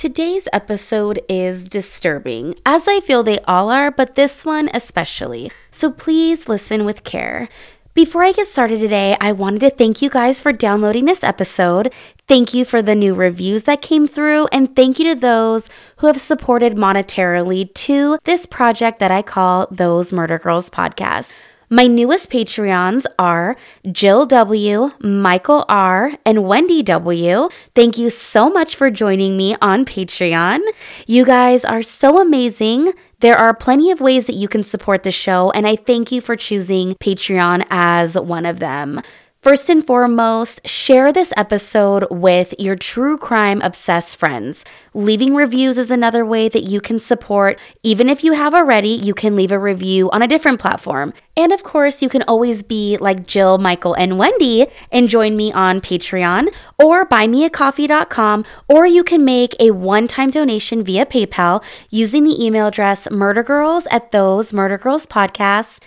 Today's episode is disturbing, as I feel they all are, but this one especially. So please listen with care. Before I get started today, I wanted to thank you guys for downloading this episode. Thank you for the new reviews that came through, and thank you to those who have supported monetarily to this project that I call Those Murder Girls podcast. My newest Patreons are Jill W., Michael R., and Wendy W. Thank you so much for joining me on Patreon. You guys are so amazing. There are plenty of ways that you can support the show, and I thank you for choosing Patreon as one of them. First and foremost, share this episode with your true crime obsessed friends. Leaving reviews is another way that you can support. Even if you have already, you can leave a review on a different platform. And of course, you can always be like Jill, Michael, and Wendy and join me on Patreon or buymeacoffee.com, or you can make a one time donation via PayPal using the email address murdergirls at thosemurdergirlspodcasts.com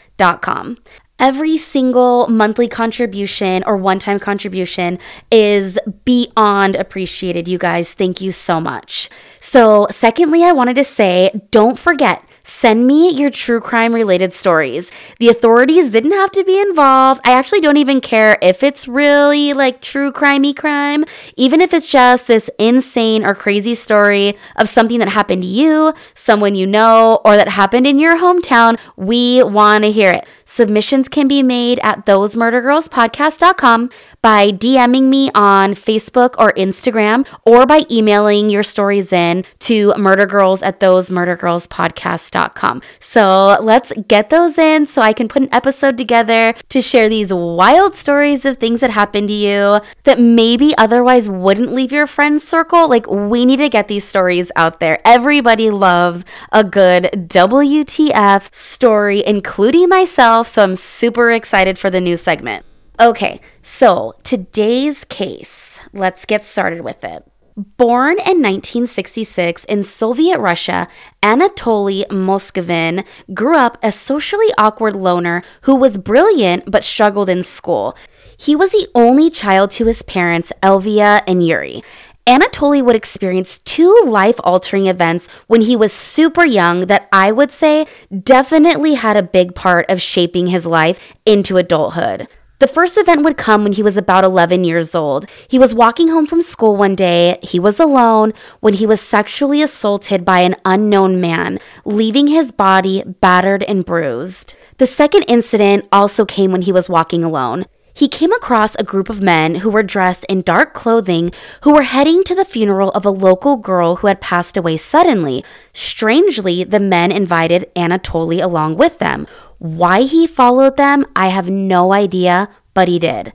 every single monthly contribution or one time contribution is beyond appreciated, you guys. Thank you so much. So, secondly, I wanted to say don't forget Send me your true crime related stories. The authorities didn't have to be involved. I actually don't even care if it's really like true crimey crime, even if it's just this insane or crazy story of something that happened to you, someone you know, or that happened in your hometown. We want to hear it. Submissions can be made at thosemurdergirlspodcast.com by DMing me on Facebook or Instagram or by emailing your stories in to murdergirls at thosemurdergirlspodcast.com. So let's get those in so I can put an episode together to share these wild stories of things that happened to you that maybe otherwise wouldn't leave your friend's circle. Like, we need to get these stories out there. Everybody loves a good WTF story, including myself myself, so I'm super excited for the new segment. Okay, so today's case, let's get started with it. Born in 1966 in Soviet Russia, Anatoly Moskvin grew up a socially awkward loner who was brilliant but struggled in school. He was the only child to his parents, Elvia and Yuri. Anatoly would experience two life altering events when he was super young that I would say definitely had a big part of shaping his life into adulthood. The first event would come when he was about 11 years old. He was walking home from school one day. He was alone when he was sexually assaulted by an unknown man, leaving his body battered and bruised. The second incident also came when he was walking alone he came across a group of men who were dressed in dark clothing who were heading to the funeral of a local girl who had passed away suddenly. Strangely, the men invited Anatoly along with them. Why he followed them, I have no idea, but he did.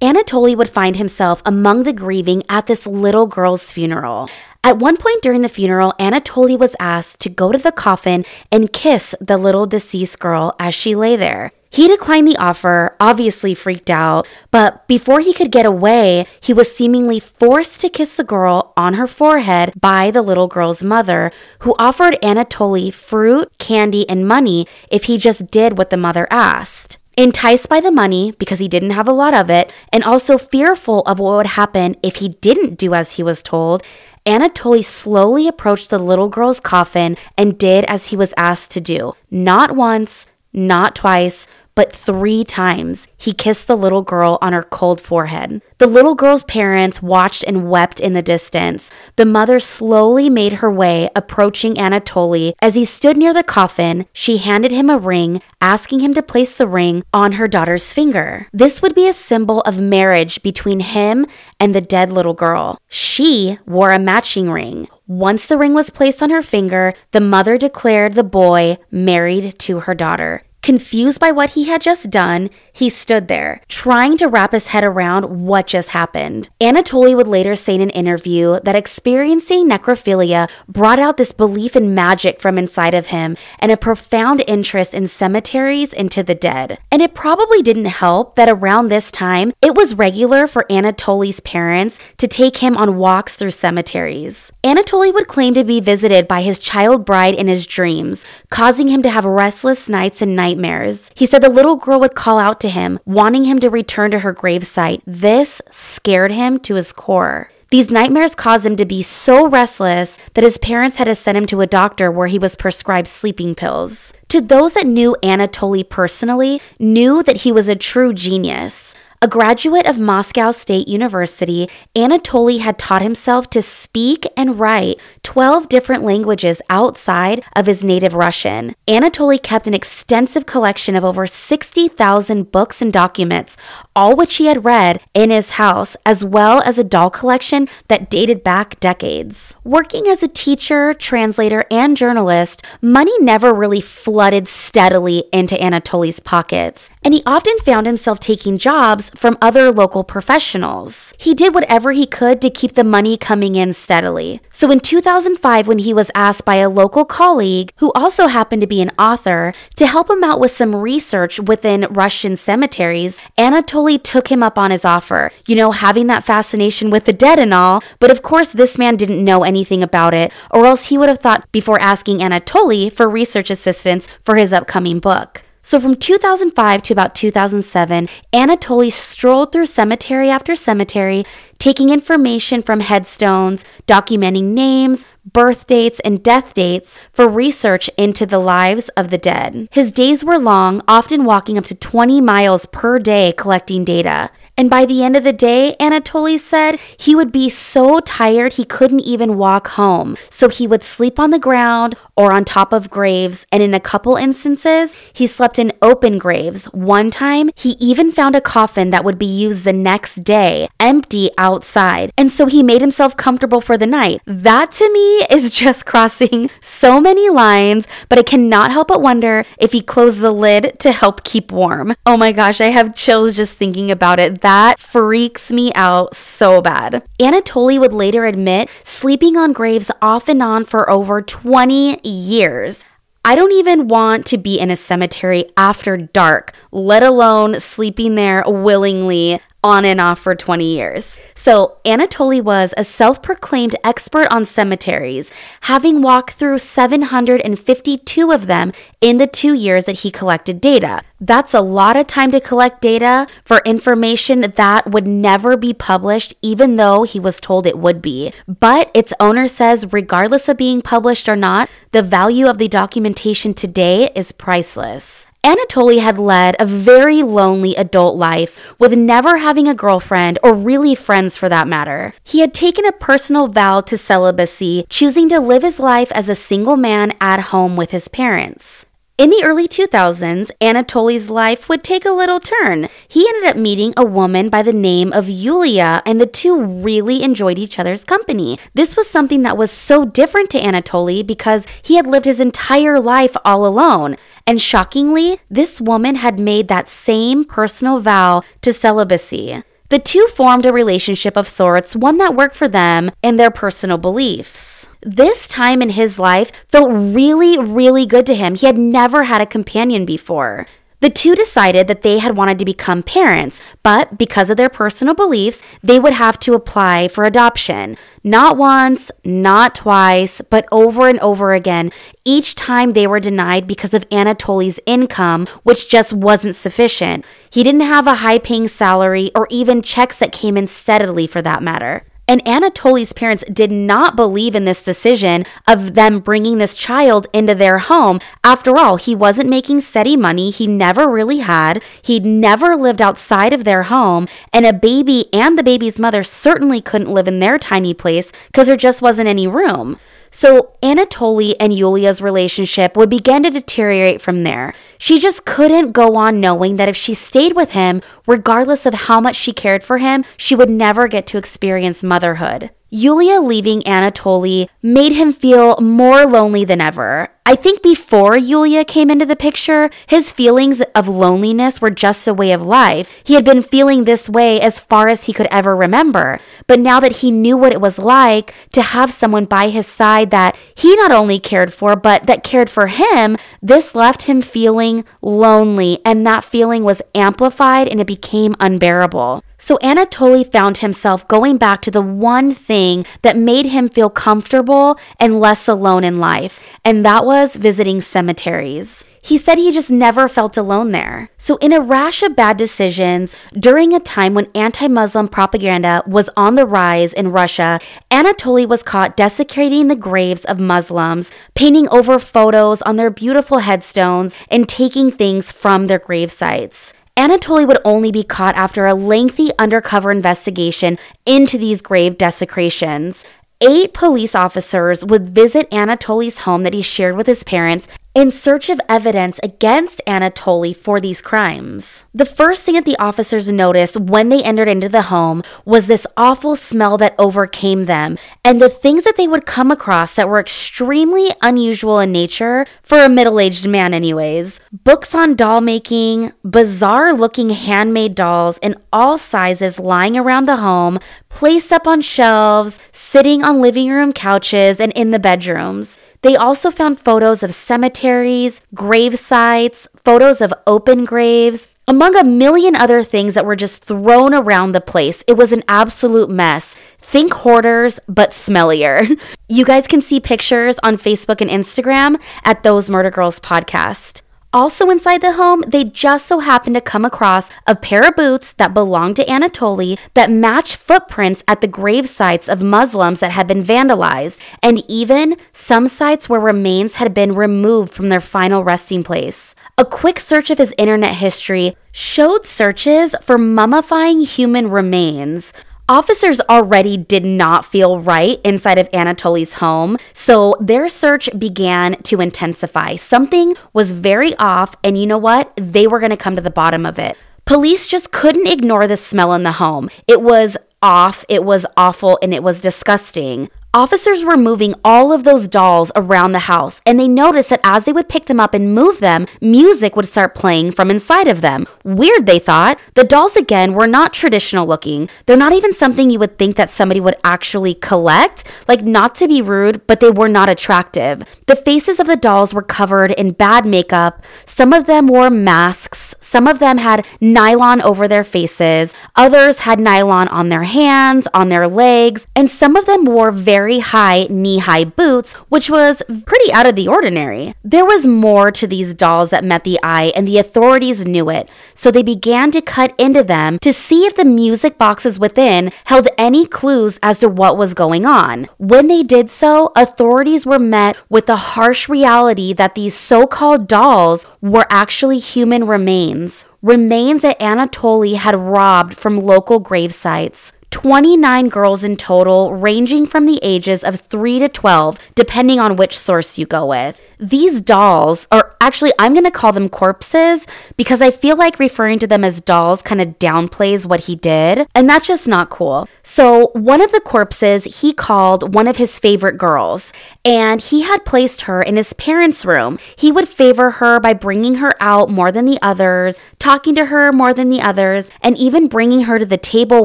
Anatoly would find himself among the grieving at this little girl's funeral. At one point during the funeral, Anatoly was asked to go to the coffin and kiss the little deceased girl as she lay there. He declined the offer, obviously freaked out, but before he could get away, he was seemingly forced to kiss the girl on her forehead by the little girl's mother, who offered Anatoly fruit, candy, and money if he just did what the mother asked. Enticed by the money because he didn't have a lot of it, and also fearful of what would happen if he didn't do as he was told, Anatoly slowly approached the little girl's coffin and did as he was asked to do. Not once, not twice, but three times he kissed the little girl on her cold forehead. The little girl's parents watched and wept in the distance. The mother slowly made her way, approaching Anatoly. As he stood near the coffin, she handed him a ring, asking him to place the ring on her daughter's finger. This would be a symbol of marriage between him and the dead little girl. She wore a matching ring. Once the ring was placed on her finger, the mother declared the boy married to her daughter. Confused by what he had just done, he stood there, trying to wrap his head around what just happened. Anatoly would later say in an interview that experiencing necrophilia brought out this belief in magic from inside of him and a profound interest in cemeteries and to the dead. And it probably didn't help that around this time, it was regular for Anatoly's parents to take him on walks through cemeteries. Anatoly would claim to be visited by his child bride in his dreams, causing him to have restless nights and nights nightmares. He said the little girl would call out to him, wanting him to return to her gravesite. This scared him to his core. These nightmares caused him to be so restless that his parents had to send him to a doctor where he was prescribed sleeping pills. To those that knew Anatoly personally, knew that he was a true genius. A graduate of Moscow State University, Anatoly had taught himself to speak and write 12 different languages outside of his native Russian. Anatoly kept an extensive collection of over 60,000 books and documents, all which he had read in his house, as well as a doll collection that dated back decades. Working as a teacher, translator, and journalist, money never really flooded steadily into Anatoly's pockets, and he often found himself taking jobs from other local professionals. He did whatever he could to keep the money coming in steadily. So in 2005, when he was asked by a local colleague, who also happened to be an author, to help him out with some research within Russian cemeteries, Anatoly took him up on his offer. You know, having that fascination with the dead and all, but of course, this man didn't know anything about it, or else he would have thought before asking Anatoly for research assistance for his upcoming book. So from 2005 to about 2007, Anatoly strolled through cemetery after cemetery, taking information from headstones, documenting names, birth dates, and death dates for research into the lives of the dead. His days were long, often walking up to 20 miles per day collecting data. And by the end of the day, Anatoly said he would be so tired he couldn't even walk home. So he would sleep on the ground or on top of graves. And in a couple instances, he slept in open graves. One time, he even found a coffin that would be used the next day, empty outside. And so he made himself comfortable for the night. That to me is just crossing so many lines, but I cannot help but wonder if he closed the lid to help keep warm. Oh my gosh, I have chills just thinking about it. That freaks me out so bad. Anatoly would later admit sleeping on graves off and on for over 20 years. I don't even want to be in a cemetery after dark, let alone sleeping there willingly on and off for 20 years. So, Anatoly was a self proclaimed expert on cemeteries, having walked through 752 of them in the two years that he collected data. That's a lot of time to collect data for information that would never be published, even though he was told it would be. But its owner says, regardless of being published or not, the value of the documentation today is priceless. Anatoly had led a very lonely adult life with never having a girlfriend or really friends for that matter. He had taken a personal vow to celibacy, choosing to live his life as a single man at home with his parents. In the early 2000s, Anatoly's life would take a little turn. He ended up meeting a woman by the name of Yulia, and the two really enjoyed each other's company. This was something that was so different to Anatoly because he had lived his entire life all alone. And shockingly, this woman had made that same personal vow to celibacy. The two formed a relationship of sorts, one that worked for them and their personal beliefs. This time in his life felt really, really good to him. He had never had a companion before. The two decided that they had wanted to become parents, but because of their personal beliefs, they would have to apply for adoption. Not once, not twice, but over and over again. Each time they were denied because of Anatoly's income, which just wasn't sufficient. He didn't have a high paying salary or even checks that came in steadily for that matter. And Anatoly's parents did not believe in this decision of them bringing this child into their home. After all, he wasn't making steady money. He never really had. He'd never lived outside of their home. And a baby and the baby's mother certainly couldn't live in their tiny place because there just wasn't any room. So Anatoly and Yulia's relationship would begin to deteriorate from there. She just couldn't go on knowing that if she stayed with him, regardless of how much she cared for him, she would never get to experience motherhood. Yulia leaving Anatoly made him feel more lonely than ever. I think before Yulia came into the picture, his feelings of loneliness were just a way of life. He had been feeling this way as far as he could ever remember. But now that he knew what it was like to have someone by his side that he not only cared for, but that cared for him, this left him feeling lonely. And that feeling was amplified and it became unbearable. So Anatoly found himself going back to the one thing that made him feel comfortable and less alone in life, and that was visiting cemeteries. He said he just never felt alone there. So, in a rash of bad decisions, during a time when anti Muslim propaganda was on the rise in Russia, Anatoly was caught desecrating the graves of Muslims, painting over photos on their beautiful headstones, and taking things from their grave sites. Anatoly would only be caught after a lengthy undercover investigation into these grave desecrations. Eight police officers would visit Anatoly's home that he shared with his parents in search of evidence against Anatoly for these crimes. The first thing that the officers noticed when they entered into the home was this awful smell that overcame them, and the things that they would come across that were extremely unusual in nature for a middle aged man, anyways. Books on doll making, bizarre looking handmade dolls in all sizes lying around the home, placed up on shelves, sitting on living room couches, and in the bedrooms. They also found photos of cemeteries, grave sites, photos of open graves, among a million other things that were just thrown around the place. It was an absolute mess. Think hoarders, but smellier. You guys can see pictures on Facebook and Instagram at Those Murder Girls podcast. Also inside the home, they just so happened to come across a pair of boots that belonged to Anatoly that match footprints at the grave sites of Muslims that had been vandalized, and even some sites where remains had been removed from their final resting place. A quick search of his internet history showed searches for mummifying human remains, Officers already did not feel right inside of Anatoly's home, so their search began to intensify. Something was very off, and you know what? They were going to come to the bottom of it. Police just couldn't ignore the smell in the home. It was off, it was awful, and it was disgusting. Officers were moving all of those dolls around the house, and they noticed that as they would pick them up and move them, music would start playing from inside of them. Weird, they thought. The dolls, again, were not traditional looking. They're not even something you would think that somebody would actually collect. Like, not to be rude, but they were not attractive. The faces of the dolls were covered in bad makeup. Some of them wore masks. Some of them had nylon over their faces. Others had nylon on their hands, on their legs, and some of them wore very high knee high boots, which was pretty out of the ordinary. There was more to these dolls that met the eye, and the authorities knew it, so they began to cut into them to see if the music boxes within held any clues as to what was going on. When they did so, authorities were met with the harsh reality that these so called dolls were actually human remains remains that Anatoly had robbed from local grave sites. 29 girls in total, ranging from the ages of 3 to 12, depending on which source you go with. These dolls, or actually, I'm going to call them corpses because I feel like referring to them as dolls kind of downplays what he did, and that's just not cool. So, one of the corpses he called one of his favorite girls, and he had placed her in his parents' room. He would favor her by bringing her out more than the others, talking to her more than the others, and even bringing her to the table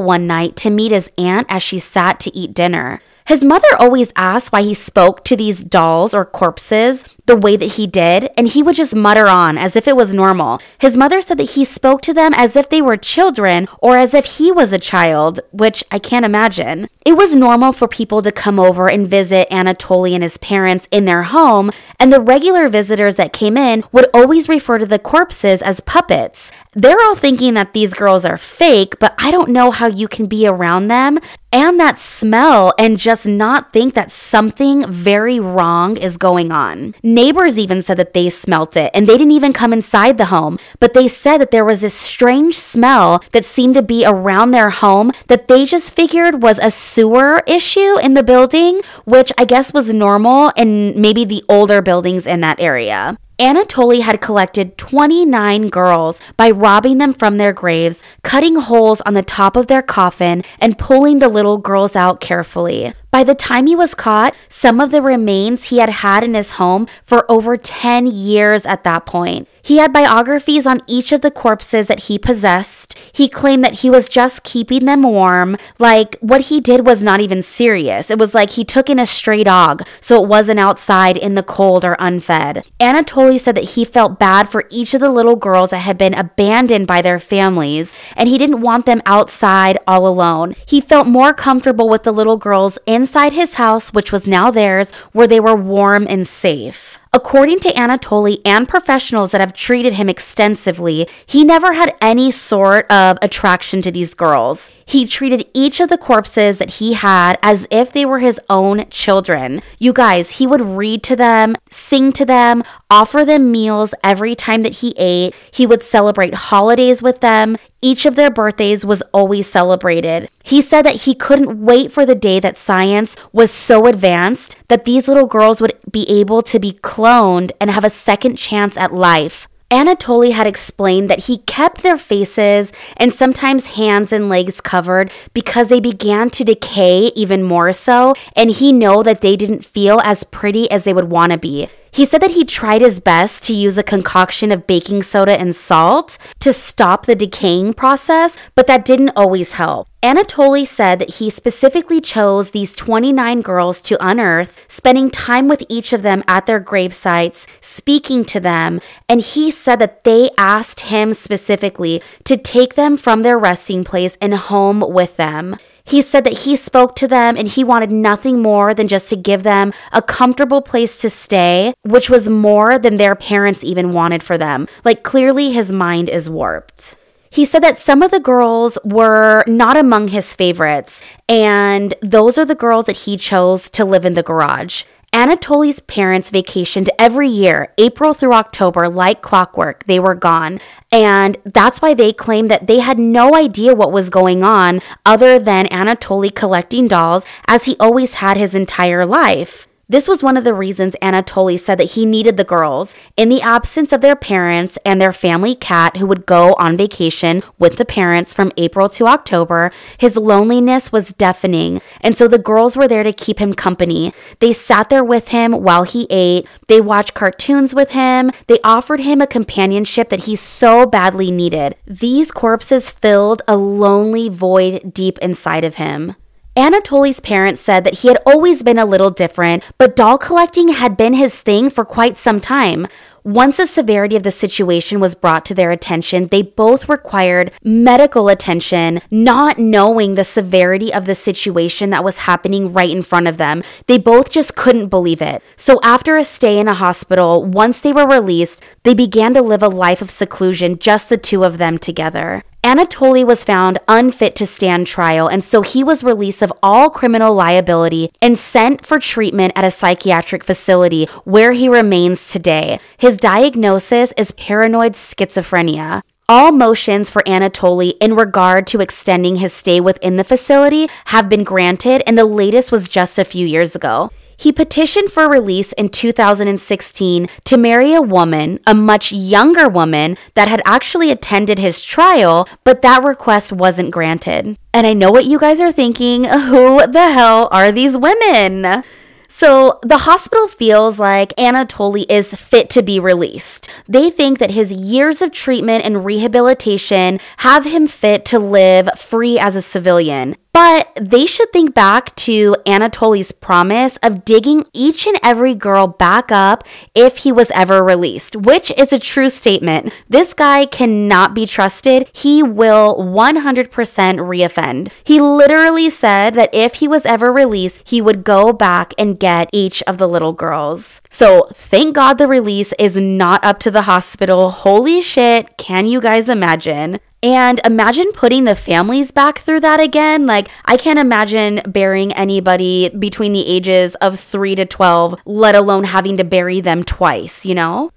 one night to meet his aunt as she sat to eat dinner. His mother always asked why he spoke to these dolls or corpses the way that he did, and he would just mutter on as if it was normal. His mother said that he spoke to them as if they were children or as if he was a child, which I can't imagine. It was normal for people to come over and visit Anatoly and his parents in their home, and the regular visitors that came in would always refer to the corpses as puppets. They're all thinking that these girls are fake, but I don't know how you can be around them and that smell and just not think that something very wrong is going on. Neighbors even said that they smelt it and they didn't even come inside the home, but they said that there was this strange smell that seemed to be around their home that they just figured was a sewer issue in the building, which I guess was normal in maybe the older buildings in that area. Anatoly had collected 29 girls by robbing them from their graves, cutting holes on the top of their coffin, and pulling the little girls out carefully. By the time he was caught, some of the remains he had had in his home for over 10 years at that point. He had biographies on each of the corpses that he possessed. He claimed that he was just keeping them warm, like what he did was not even serious. It was like he took in a stray dog, so it wasn't outside in the cold or unfed. Anatoly said that he felt bad for each of the little girls that had been abandoned by their families, and he didn't want them outside all alone. He felt more comfortable with the little girls inside his house, which was now theirs, where they were warm and safe. According to Anatoly and professionals that have treated him extensively, he never had any sort of attraction to these girls. He treated each of the corpses that he had as if they were his own children. You guys, he would read to them, sing to them, offer them meals every time that he ate. He would celebrate holidays with them. Each of their birthdays was always celebrated. He said that he couldn't wait for the day that science was so advanced that these little girls would be able to be cloned and have a second chance at life. Anatoly had explained that he kept their faces and sometimes hands and legs covered because they began to decay even more so, and he knew that they didn't feel as pretty as they would want to be. He said that he tried his best to use a concoction of baking soda and salt to stop the decaying process, but that didn't always help. Anatoly said that he specifically chose these 29 girls to unearth, spending time with each of them at their grave sites, speaking to them, and he said that they asked him specifically to take them from their resting place and home with them. He said that he spoke to them and he wanted nothing more than just to give them a comfortable place to stay, which was more than their parents even wanted for them. Like, clearly, his mind is warped. He said that some of the girls were not among his favorites, and those are the girls that he chose to live in the garage. Anatoly's parents vacationed every year, April through October, like clockwork. They were gone. And that's why they claimed that they had no idea what was going on other than Anatoly collecting dolls, as he always had his entire life. This was one of the reasons Anatoly said that he needed the girls. In the absence of their parents and their family cat, who would go on vacation with the parents from April to October, his loneliness was deafening. And so the girls were there to keep him company. They sat there with him while he ate. They watched cartoons with him. They offered him a companionship that he so badly needed. These corpses filled a lonely void deep inside of him. Anatoly's parents said that he had always been a little different, but doll collecting had been his thing for quite some time. Once the severity of the situation was brought to their attention, they both required medical attention, not knowing the severity of the situation that was happening right in front of them. They both just couldn't believe it. So, after a stay in a hospital, once they were released, they began to live a life of seclusion, just the two of them together. Anatoly was found unfit to stand trial, and so he was released of all criminal liability and sent for treatment at a psychiatric facility where he remains today. His diagnosis is paranoid schizophrenia. All motions for Anatoly in regard to extending his stay within the facility have been granted, and the latest was just a few years ago. He petitioned for release in 2016 to marry a woman, a much younger woman that had actually attended his trial, but that request wasn't granted. And I know what you guys are thinking who the hell are these women? So the hospital feels like Anatoly is fit to be released. They think that his years of treatment and rehabilitation have him fit to live free as a civilian. But they should think back to Anatoly's promise of digging each and every girl back up if he was ever released, which is a true statement. This guy cannot be trusted. He will 100% reoffend. He literally said that if he was ever released, he would go back and get each of the little girls. So thank God the release is not up to the hospital. Holy shit, can you guys imagine? And imagine putting the families back through that again. Like, I can't imagine burying anybody between the ages of 3 to 12, let alone having to bury them twice, you know?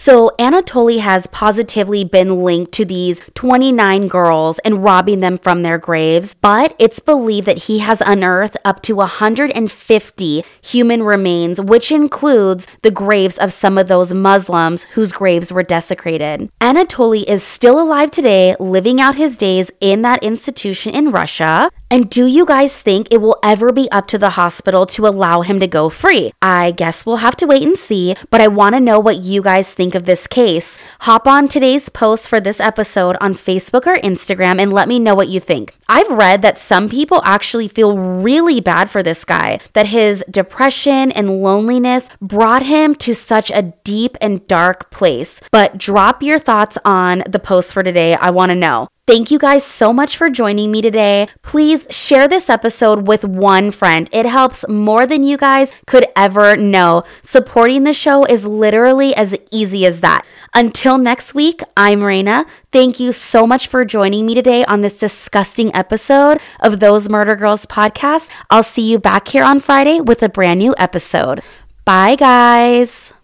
So, Anatoly has positively been linked to these 29 girls and robbing them from their graves, but it's believed that he has unearthed up to 150 human remains, which includes the graves of some of those Muslims whose graves were desecrated. Anatoly is still alive today, living out his days in that institution in Russia. And do you guys think it will ever be up to the hospital to allow him to go free? I guess we'll have to wait and see, but I want to know what you guys think of this case. Hop on today's post for this episode on Facebook or Instagram and let me know what you think. I've read that some people actually feel really bad for this guy, that his depression and loneliness brought him to such a deep and dark place. But drop your thoughts on the post for today. I want to know. Thank you guys so much for joining me today. Please share this episode with one friend. It helps more than you guys could ever know. Supporting the show is literally as easy as that. Until next week, I'm Raina. Thank you so much for joining me today on this disgusting episode of Those Murder Girls podcast. I'll see you back here on Friday with a brand new episode. Bye, guys.